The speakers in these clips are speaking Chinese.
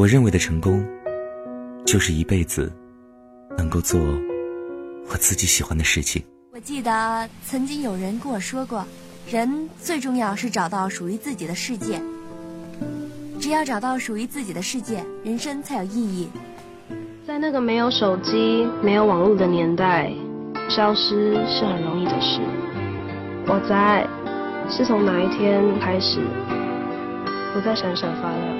我认为的成功，就是一辈子能够做我自己喜欢的事情。我记得曾经有人跟我说过，人最重要是找到属于自己的世界。只要找到属于自己的世界，人生才有意义。在那个没有手机、没有网络的年代，消失是很容易的事。我在，是从哪一天开始，不再闪闪发亮。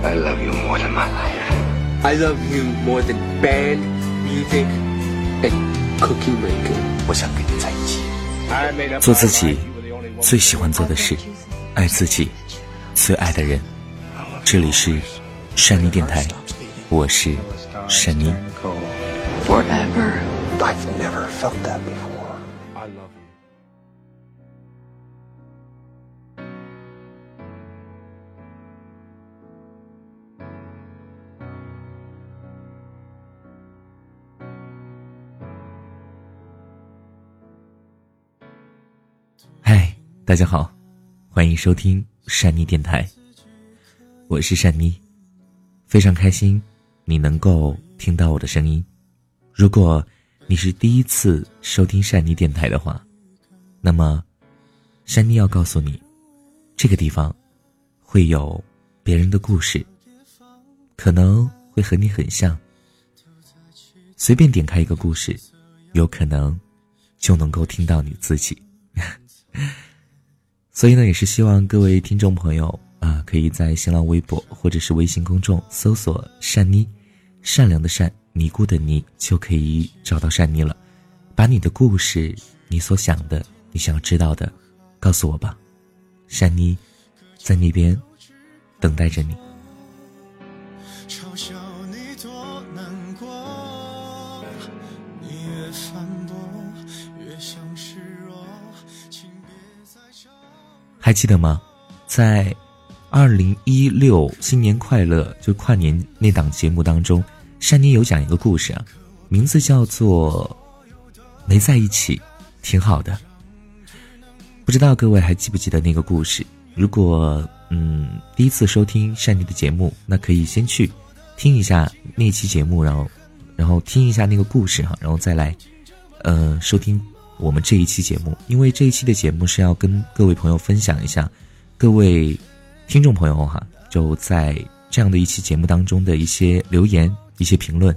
I love you more than my life. I love you more than band, music, and cooking making. 我想跟你在一起。做自己最喜欢做的事，爱自己最爱的人。这里是山妮电台，我是山妮。Forever. I've never felt that before. 大家好，欢迎收听善妮电台，我是善妮，非常开心你能够听到我的声音。如果你是第一次收听善妮电台的话，那么善妮要告诉你，这个地方会有别人的故事，可能会和你很像。随便点开一个故事，有可能就能够听到你自己。所以呢，也是希望各位听众朋友啊，可以在新浪微博或者是微信公众搜索“善妮”，善良的善，尼姑的尼，就可以找到善妮了。把你的故事、你所想的、你想要知道的，告诉我吧。善妮在那边等待着你。还记得吗？在二零一六新年快乐就跨年那档节目当中，珊妮有讲一个故事啊，名字叫做《没在一起挺好的》。不知道各位还记不记得那个故事？如果嗯第一次收听珊妮的节目，那可以先去听一下那期节目，然后然后听一下那个故事哈，然后再来呃收听我们这一期节目，因为这一期的节目是要跟各位朋友分享一下，各位听众朋友哈，就在这样的一期节目当中的一些留言、一些评论，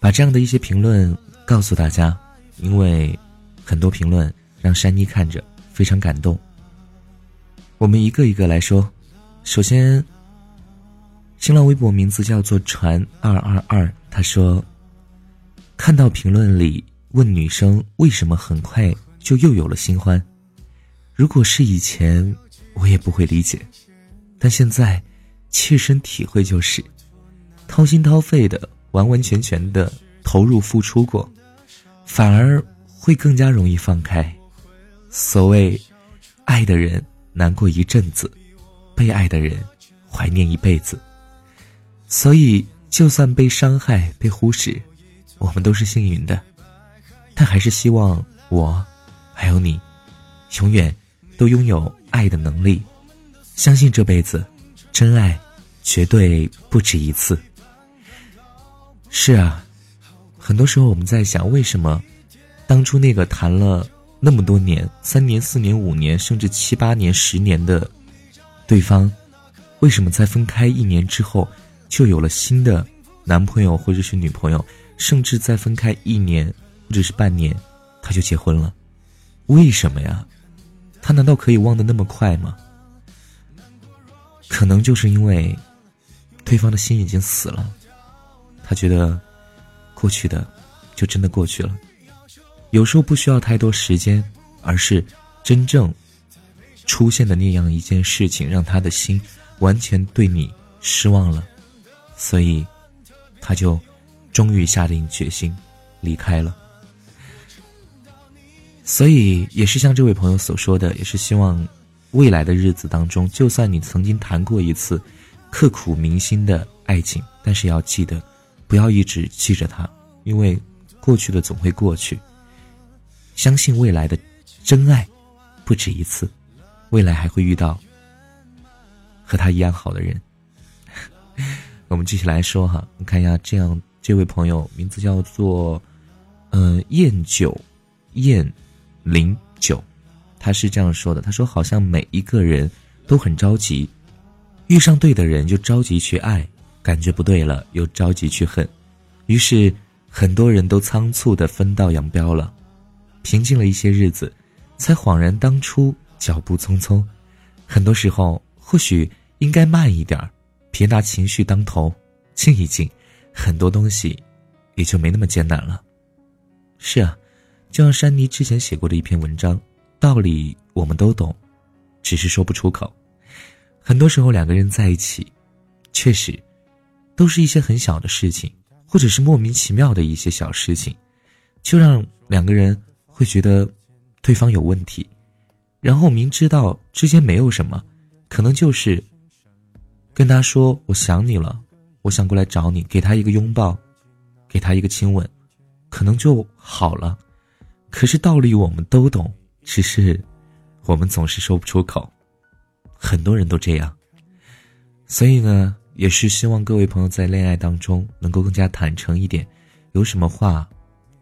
把这样的一些评论告诉大家，因为很多评论让珊妮看着非常感动。我们一个一个来说，首先，新浪微博名字叫做传二二二，他说，看到评论里。问女生为什么很快就又有了新欢？如果是以前，我也不会理解，但现在切身体会就是，掏心掏肺的、完完全全的投入付出过，反而会更加容易放开。所谓，爱的人难过一阵子，被爱的人怀念一辈子。所以，就算被伤害、被忽视，我们都是幸运的。但还是希望我，还有你，永远都拥有爱的能力。相信这辈子，真爱绝对不止一次。是啊，很多时候我们在想，为什么当初那个谈了那么多年，三年、四年、五年，甚至七八年、十年的对方，为什么在分开一年之后，就有了新的男朋友或者是女朋友，甚至在分开一年？只是半年，他就结婚了，为什么呀？他难道可以忘得那么快吗？可能就是因为对方的心已经死了，他觉得过去的就真的过去了。有时候不需要太多时间，而是真正出现的那样一件事情，让他的心完全对你失望了，所以他就终于下定决心离开了。所以也是像这位朋友所说的，也是希望未来的日子当中，就算你曾经谈过一次刻骨铭心的爱情，但是要记得不要一直记着他，因为过去的总会过去。相信未来的真爱不止一次，未来还会遇到和他一样好的人。我们继续来说哈，你看一下，这样这位朋友名字叫做嗯燕九燕。零九，他是这样说的：“他说，好像每一个人都很着急，遇上对的人就着急去爱，感觉不对了又着急去恨，于是很多人都仓促的分道扬镳了。平静了一些日子，才恍然当初脚步匆匆。很多时候，或许应该慢一点别拿情绪当头，静一静，很多东西也就没那么艰难了。是啊。”就像山妮之前写过的一篇文章，道理我们都懂，只是说不出口。很多时候，两个人在一起，确实，都是一些很小的事情，或者是莫名其妙的一些小事情，就让两个人会觉得对方有问题，然后明知道之间没有什么，可能就是跟他说“我想你了，我想过来找你”，给他一个拥抱，给他一个亲吻，可能就好了。可是道理我们都懂，只是我们总是说不出口。很多人都这样，所以呢，也是希望各位朋友在恋爱当中能够更加坦诚一点，有什么话，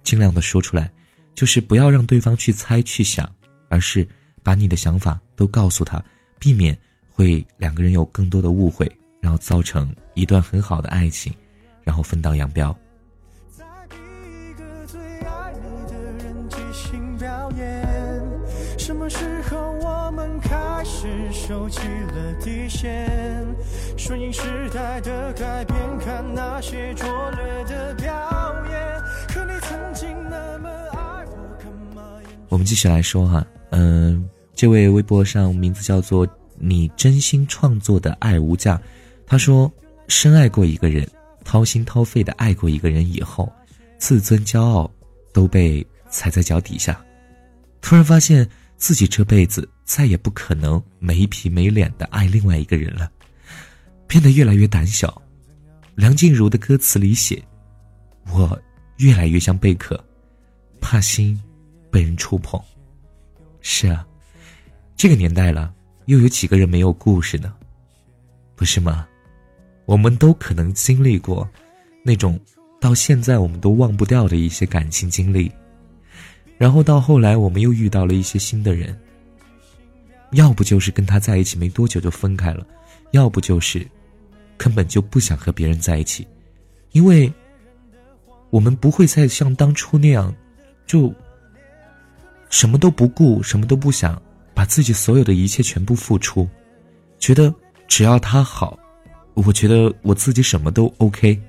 尽量的说出来，就是不要让对方去猜去想，而是把你的想法都告诉他，避免会两个人有更多的误会，然后造成一段很好的爱情，然后分道扬镳。收起了底线，顺应时代的改变，看那些拙劣的表演。可你曾经那么爱我，干嘛？我们继续来说哈，嗯，这位微博上名字叫做“你真心创作的爱无价”，他说，深爱过一个人，掏心掏肺的爱过一个人以后，自尊骄傲都被踩在脚底下，突然发现。自己这辈子再也不可能没皮没脸的爱另外一个人了，变得越来越胆小。梁静茹的歌词里写：“我越来越像贝壳，怕心被人触碰。”是啊，这个年代了，又有几个人没有故事呢？不是吗？我们都可能经历过那种到现在我们都忘不掉的一些感情经历。然后到后来，我们又遇到了一些新的人。要不就是跟他在一起没多久就分开了，要不就是根本就不想和别人在一起，因为我们不会再像当初那样，就什么都不顾，什么都不想，把自己所有的一切全部付出，觉得只要他好，我觉得我自己什么都 OK。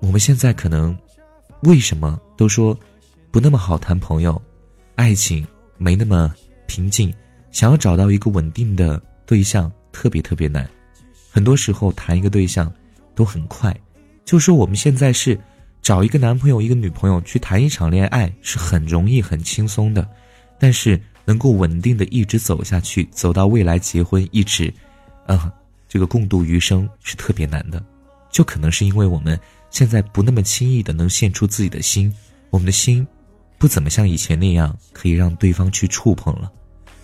我们现在可能为什么都说？不那么好谈朋友，爱情没那么平静，想要找到一个稳定的对象特别特别难。很多时候谈一个对象都很快，就说我们现在是找一个男朋友一个女朋友去谈一场恋爱是很容易很轻松的，但是能够稳定的一直走下去，走到未来结婚一直，啊，这个共度余生是特别难的。就可能是因为我们现在不那么轻易的能献出自己的心，我们的心。不怎么像以前那样可以让对方去触碰了，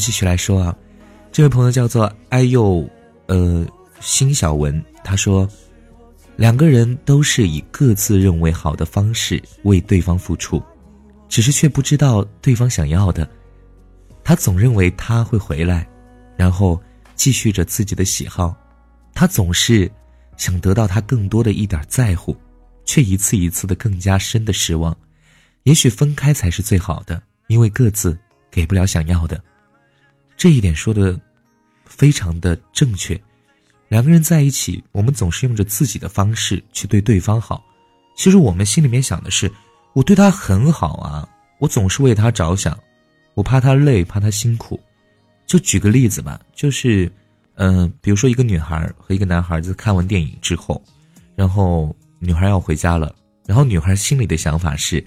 继续来说啊，这位朋友叫做哎呦，呃，辛小文，他说，两个人都是以各自认为好的方式为对方付出，只是却不知道对方想要的。他总认为他会回来，然后继续着自己的喜好。他总是想得到他更多的一点在乎，却一次一次的更加深的失望。也许分开才是最好的，因为各自给不了想要的。这一点说的非常的正确。两个人在一起，我们总是用着自己的方式去对对方好。其实我们心里面想的是，我对他很好啊，我总是为他着想，我怕他累，怕他辛苦。就举个例子吧，就是，嗯，比如说一个女孩和一个男孩子看完电影之后，然后女孩要回家了，然后女孩心里的想法是，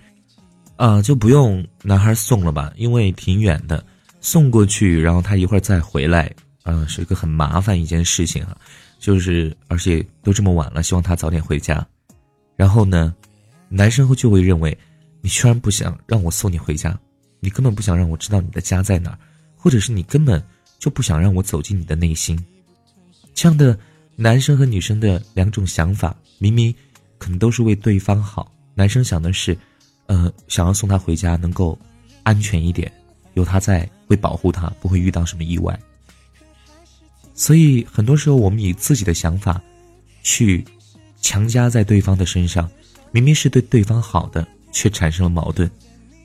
啊，就不用男孩送了吧，因为挺远的，送过去，然后他一会儿再回来。嗯，是一个很麻烦一件事情啊，就是而且都这么晚了，希望他早点回家。然后呢，男生就会认为，你居然不想让我送你回家，你根本不想让我知道你的家在哪儿，或者是你根本就不想让我走进你的内心。这样的男生和女生的两种想法，明明可能都是为对方好。男生想的是，呃，想要送她回家能够安全一点，有他在会保护她，不会遇到什么意外。所以很多时候，我们以自己的想法，去强加在对方的身上，明明是对对方好的，却产生了矛盾。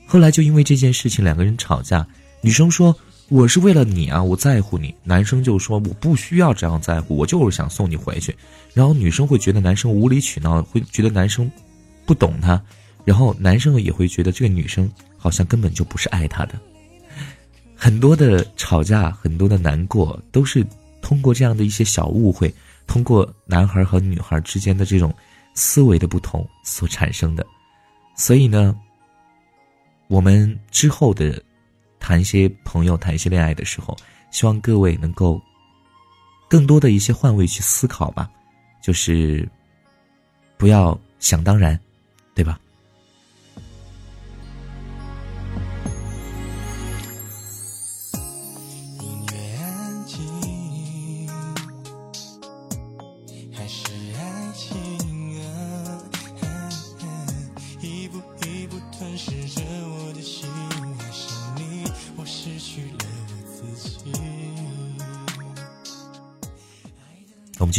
后来就因为这件事情，两个人吵架。女生说：“我是为了你啊，我在乎你。”男生就说：“我不需要这样在乎，我就是想送你回去。”然后女生会觉得男生无理取闹，会觉得男生不懂她，然后男生也会觉得这个女生好像根本就不是爱他的。很多的吵架，很多的难过，都是。通过这样的一些小误会，通过男孩和女孩之间的这种思维的不同所产生的，所以呢，我们之后的谈一些朋友、谈一些恋爱的时候，希望各位能够更多的一些换位去思考吧，就是不要想当然，对吧？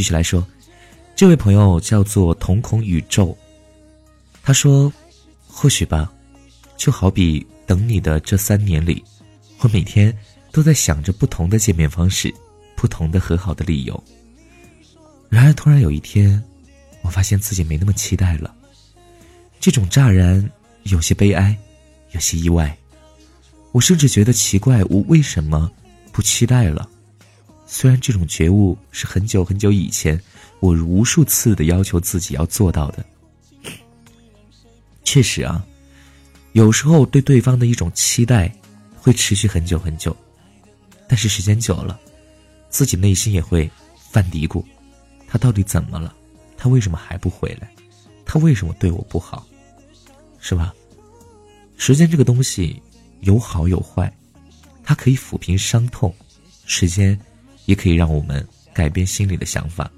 继续来说，这位朋友叫做瞳孔宇宙。他说：“或许吧，就好比等你的这三年里，我每天都在想着不同的见面方式，不同的和好的理由。然而突然有一天，我发现自己没那么期待了。这种乍然有些悲哀，有些意外。我甚至觉得奇怪，我为什么不期待了？”虽然这种觉悟是很久很久以前，我无数次的要求自己要做到的。确实啊，有时候对对方的一种期待会持续很久很久，但是时间久了，自己内心也会犯嘀咕：他到底怎么了？他为什么还不回来？他为什么对我不好？是吧？时间这个东西有好有坏，它可以抚平伤痛，时间。也可以让我们改变心里的想法，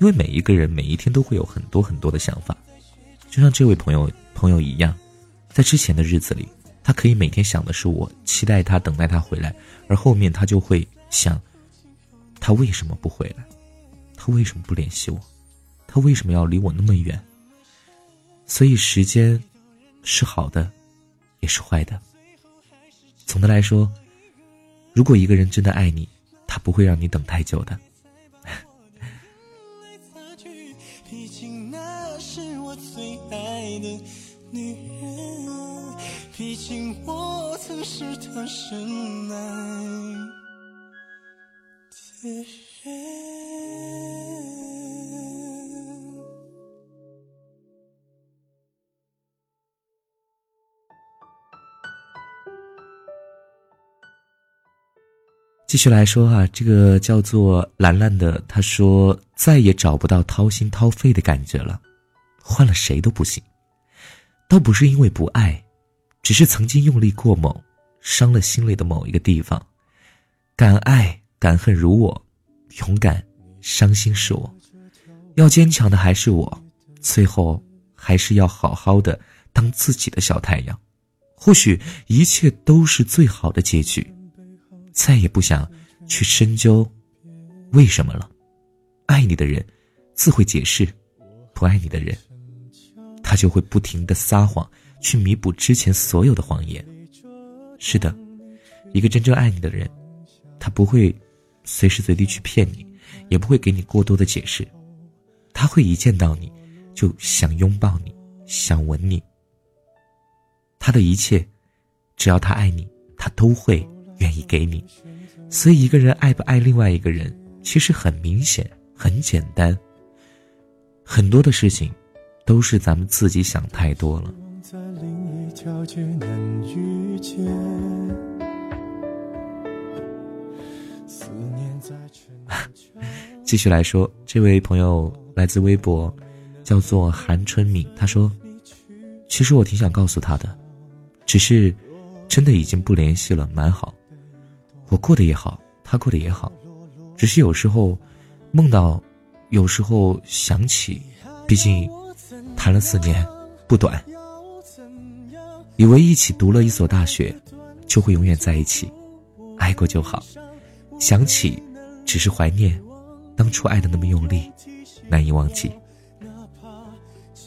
因为每一个人每一天都会有很多很多的想法，就像这位朋友朋友一样，在之前的日子里，他可以每天想的是我期待他等待他回来，而后面他就会想，他为什么不回来？他为什么不联系我？他为什么要离我那么远？所以时间是好的，也是坏的。总的来说，如果一个人真的爱你。他不会让你等太久的。毕竟那是我最爱的女人，毕竟我曾是她深爱的人。继续来说啊，这个叫做兰兰的，她说再也找不到掏心掏肺的感觉了，换了谁都不行。倒不是因为不爱，只是曾经用力过猛，伤了心里的某一个地方。敢爱敢恨如我，勇敢伤心是我，要坚强的还是我，最后还是要好好的当自己的小太阳。或许一切都是最好的结局，再也不想去深究为什么了。爱你的人自会解释，不爱你的人，他就会不停的撒谎去弥补之前所有的谎言。是的，一个真正爱你的人，他不会随时随地去骗你，也不会给你过多的解释，他会一见到你就想拥抱你，想吻你。他的一切，只要他爱你，他都会愿意给你。所以，一个人爱不爱另外一个人，其实很明显、很简单。很多的事情，都是咱们自己想太多了。继续来说，这位朋友来自微博，叫做韩春敏，他说：“其实我挺想告诉他的。”只是，真的已经不联系了，蛮好。我过得也好，他过得也好。只是有时候梦到，有时候想起，毕竟谈了四年，不短。以为一起读了一所大学，就会永远在一起，爱过就好。想起，只是怀念当初爱的那么用力，难以忘记。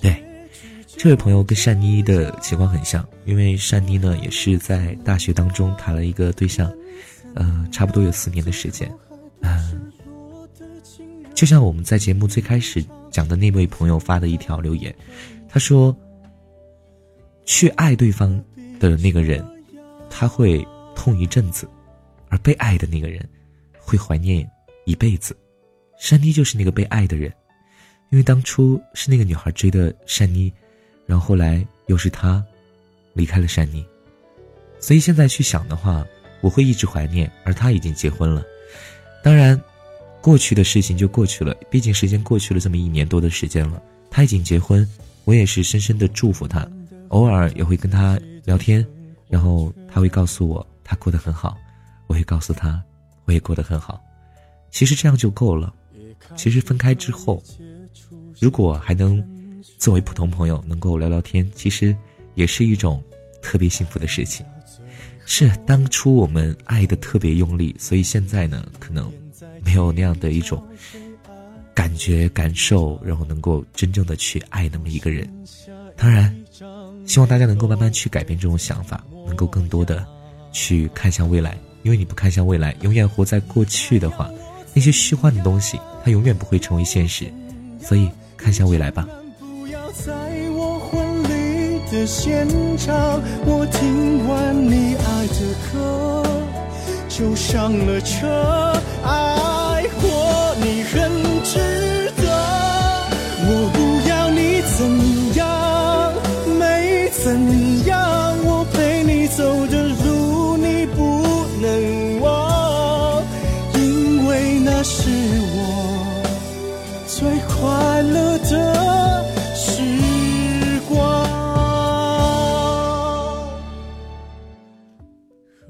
对这位朋友跟善妮的情况很像，因为善妮呢也是在大学当中谈了一个对象，呃，差不多有四年的时间，嗯，就像我们在节目最开始讲的那位朋友发的一条留言，他说，去爱对方的那个人，他会痛一阵子，而被爱的那个人，会怀念一辈子，珊妮就是那个被爱的人，因为当初是那个女孩追的珊妮。然后后来又是他，离开了山妮，所以现在去想的话，我会一直怀念。而他已经结婚了，当然，过去的事情就过去了。毕竟时间过去了这么一年多的时间了，他已经结婚，我也是深深的祝福他。偶尔也会跟他聊天，然后他会告诉我他过得很好，我会告诉他我也过得很好。其实这样就够了。其实分开之后，如果还能。作为普通朋友，能够聊聊天，其实也是一种特别幸福的事情。是当初我们爱的特别用力，所以现在呢，可能没有那样的一种感觉、感受，然后能够真正的去爱那么一个人。当然，希望大家能够慢慢去改变这种想法，能够更多的去看向未来。因为你不看向未来，永远活在过去的话，那些虚幻的东西，它永远不会成为现实。所以，看向未来吧。的现场，我听完你爱的歌，就上了车。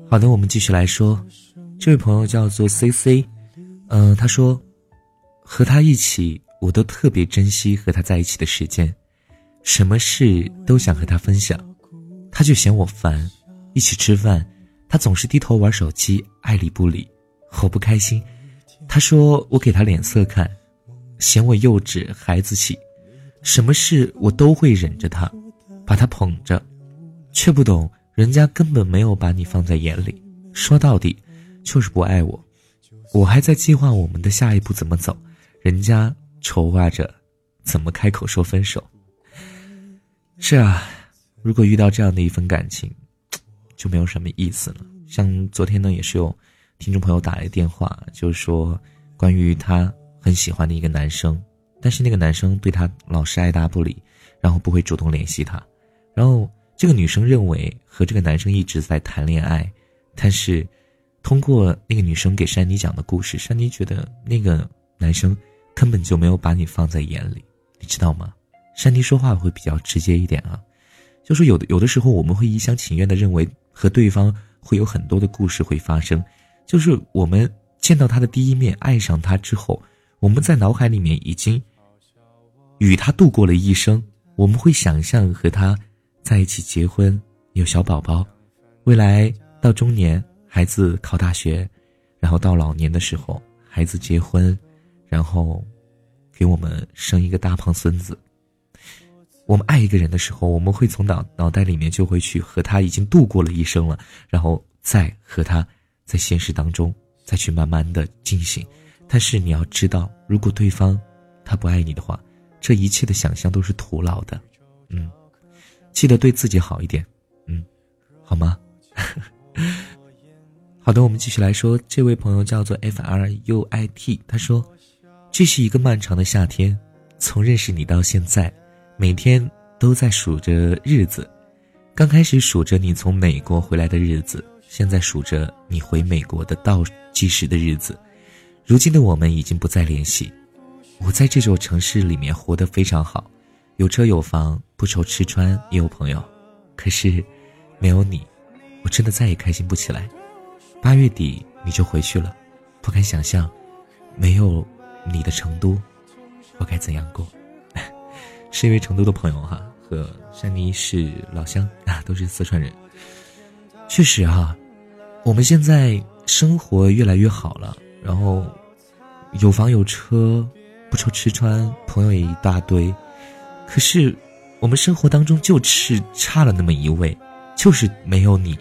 好的，我们继续来说，这位朋友叫做 C C，嗯，他说，和他一起，我都特别珍惜和他在一起的时间，什么事都想和他分享，他就嫌我烦，一起吃饭，他总是低头玩手机，爱理不理，我不开心，他说我给他脸色看，嫌我幼稚孩子气，什么事我都会忍着他，把他捧着，却不懂。人家根本没有把你放在眼里，说到底，就是不爱我。我还在计划我们的下一步怎么走，人家筹划着怎么开口说分手。是啊，如果遇到这样的一份感情，就没有什么意思了。像昨天呢，也是有听众朋友打来电话，就是说关于他很喜欢的一个男生，但是那个男生对他老是爱答不理，然后不会主动联系他，然后。这个女生认为和这个男生一直在谈恋爱，但是通过那个女生给珊妮讲的故事，珊妮觉得那个男生根本就没有把你放在眼里，你知道吗？珊妮说话会比较直接一点啊，就说有的有的时候我们会一厢情愿的认为和对方会有很多的故事会发生，就是我们见到他的第一面爱上他之后，我们在脑海里面已经与他度过了一生，我们会想象和他在一起结婚，有小宝宝，未来到中年，孩子考大学，然后到老年的时候，孩子结婚，然后给我们生一个大胖孙子。我们爱一个人的时候，我们会从脑脑袋里面就会去和他已经度过了一生了，然后再和他在现实当中再去慢慢的进行。但是你要知道，如果对方他不爱你的话，这一切的想象都是徒劳的。嗯，记得对自己好一点。嗯，好吗？好的，我们继续来说，这位朋友叫做 F R U I T，他说：“这是一个漫长的夏天，从认识你到现在。”每天都在数着日子，刚开始数着你从美国回来的日子，现在数着你回美国的倒计时的日子。如今的我们已经不再联系。我在这座城市里面活得非常好，有车有房，不愁吃穿，也有朋友。可是，没有你，我真的再也开心不起来。八月底你就回去了，不敢想象，没有你的成都，我该怎样过。是一位成都的朋友哈，和山妮是老乡啊，都是四川人。确实哈，我们现在生活越来越好了，然后有房有车，不愁吃穿，朋友也一大堆。可是我们生活当中就是差了那么一位，就是没有你，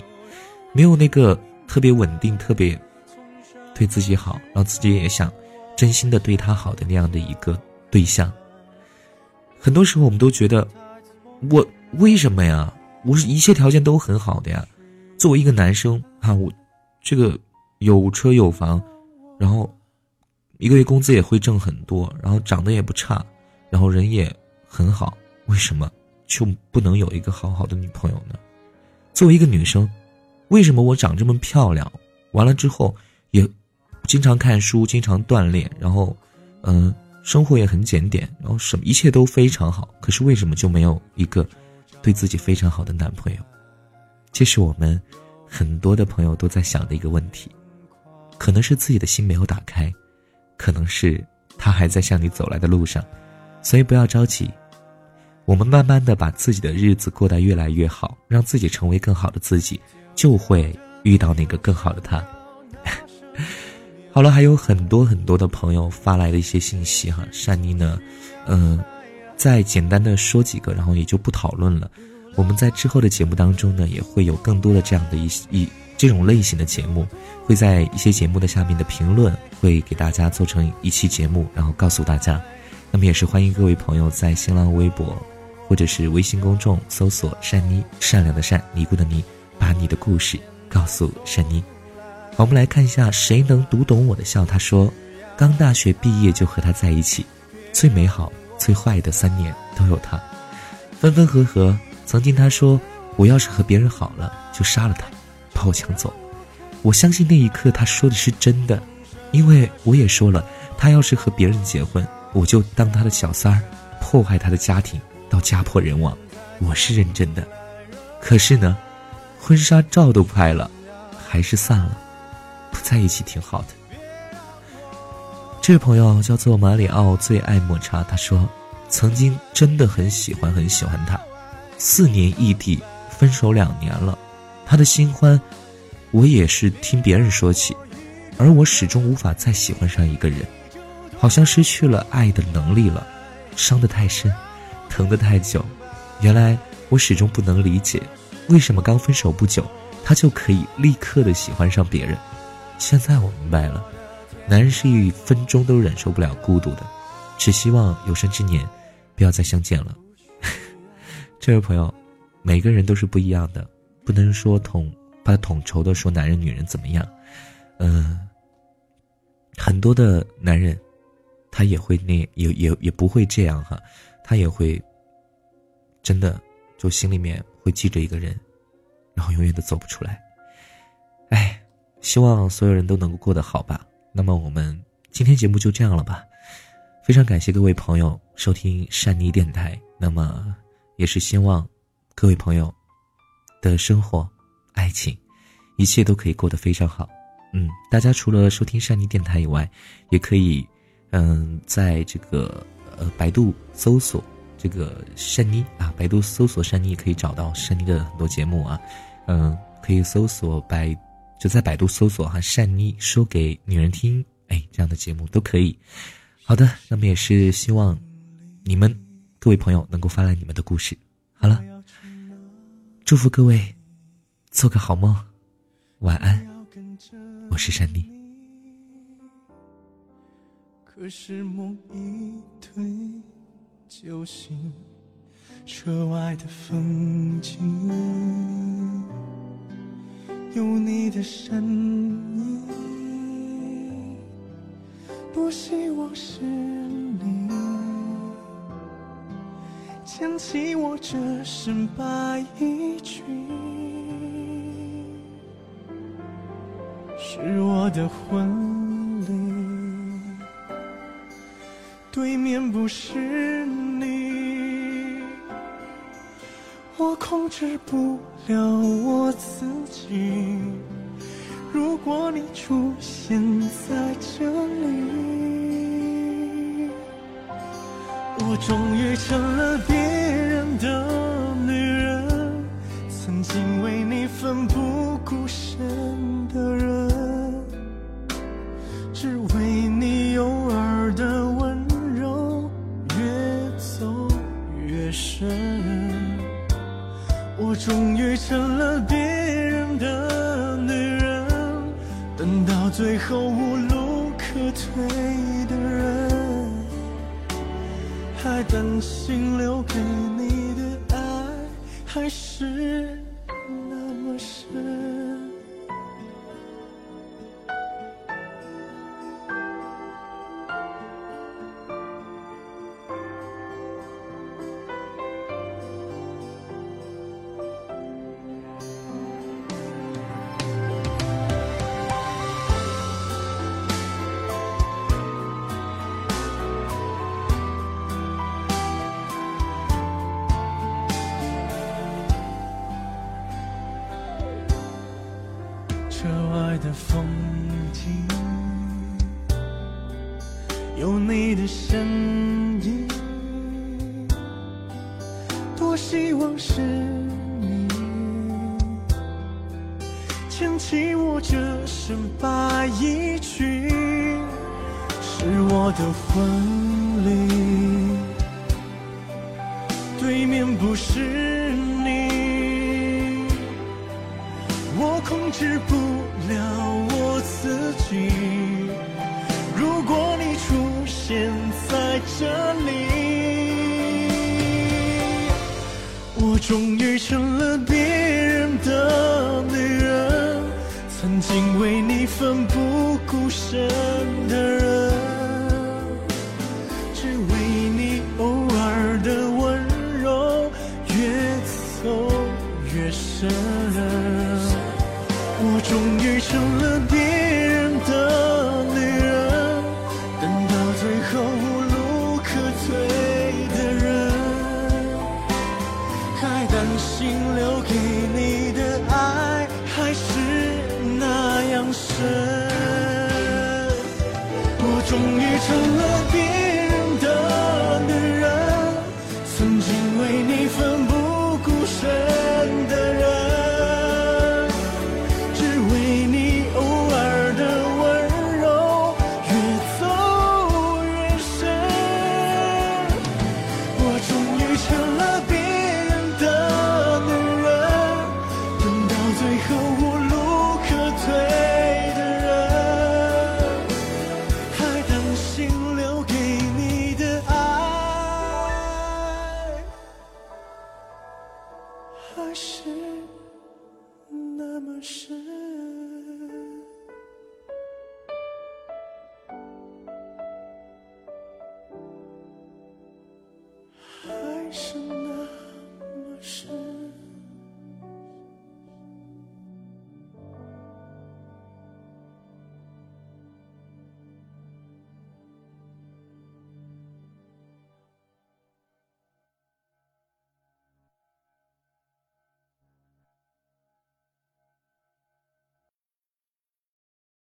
没有那个特别稳定、特别对自己好，让自己也想真心的对他好的那样的一个对象。很多时候，我们都觉得，我为什么呀？我是一切条件都很好的呀。作为一个男生啊，我这个有车有房，然后一个月工资也会挣很多，然后长得也不差，然后人也很好，为什么就不能有一个好好的女朋友呢？作为一个女生，为什么我长这么漂亮，完了之后也经常看书，经常锻炼，然后嗯。生活也很检点，然后什么一切都非常好，可是为什么就没有一个对自己非常好的男朋友？这是我们很多的朋友都在想的一个问题。可能是自己的心没有打开，可能是他还在向你走来的路上，所以不要着急。我们慢慢的把自己的日子过得越来越好，让自己成为更好的自己，就会遇到那个更好的他。好了，还有很多很多的朋友发来的一些信息哈，善妮呢，嗯，再简单的说几个，然后也就不讨论了。我们在之后的节目当中呢，也会有更多的这样的一一这种类型的节目，会在一些节目的下面的评论会给大家做成一期节目，然后告诉大家。那么也是欢迎各位朋友在新浪微博或者是微信公众搜索“善妮”，善良的善，尼姑的尼，把你的故事告诉善妮。我们来看一下，谁能读懂我的笑？他说，刚大学毕业就和他在一起，最美好、最坏的三年都有他，分分合合。曾经他说，我要是和别人好了，就杀了他，把我抢走。我相信那一刻他说的是真的，因为我也说了，他要是和别人结婚，我就当他的小三儿，破坏他的家庭到家破人亡。我是认真的，可是呢，婚纱照都拍了，还是散了。不在一起挺好的。这位朋友叫做马里奥，最爱抹茶。他说，曾经真的很喜欢很喜欢他，四年异地，分手两年了。他的新欢，我也是听别人说起，而我始终无法再喜欢上一个人，好像失去了爱的能力了，伤得太深，疼得太久。原来我始终不能理解，为什么刚分手不久，他就可以立刻的喜欢上别人。现在我明白了，男人是一分钟都忍受不了孤独的，只希望有生之年不要再相见了。这位朋友，每个人都是不一样的，不能说统把统筹的说男人女人怎么样。嗯，很多的男人他也会那也也也不会这样哈，他也会真的就心里面会记着一个人，然后永远都走不出来。哎。希望所有人都能够过得好吧。那么我们今天节目就这样了吧。非常感谢各位朋友收听善妮电台。那么也是希望各位朋友的生活、爱情，一切都可以过得非常好。嗯，大家除了收听善妮电台以外，也可以嗯在这个呃百度搜索这个珊妮啊，百度搜索珊妮可以找到珊妮的很多节目啊，嗯，可以搜索百就在百度搜索哈珊妮说给女人听，哎，这样的节目都可以。好的，那么也是希望你们各位朋友能够发来你们的故事。好了，祝福各位做个好梦，晚安。我是珊妮。可是梦一推就醒，车外的风景有你的身影，多希望是你。牵起我这身白衣裙，是我的婚。对面不是你，我控制不了我自己。如果你出现在这里，我终于成了别人的女人，曾经为你奋不顾身的人，成了别人的女人，等到最后无路可退的人，还担心留给你。起我这身白衣裙，是我的婚礼，对面不是你。我控制不了我自己。如果你出现在这里，我终于成了别人的女人，曾经为你奋不顾身的人，只为你偶尔的温柔，越走越深。我终于成了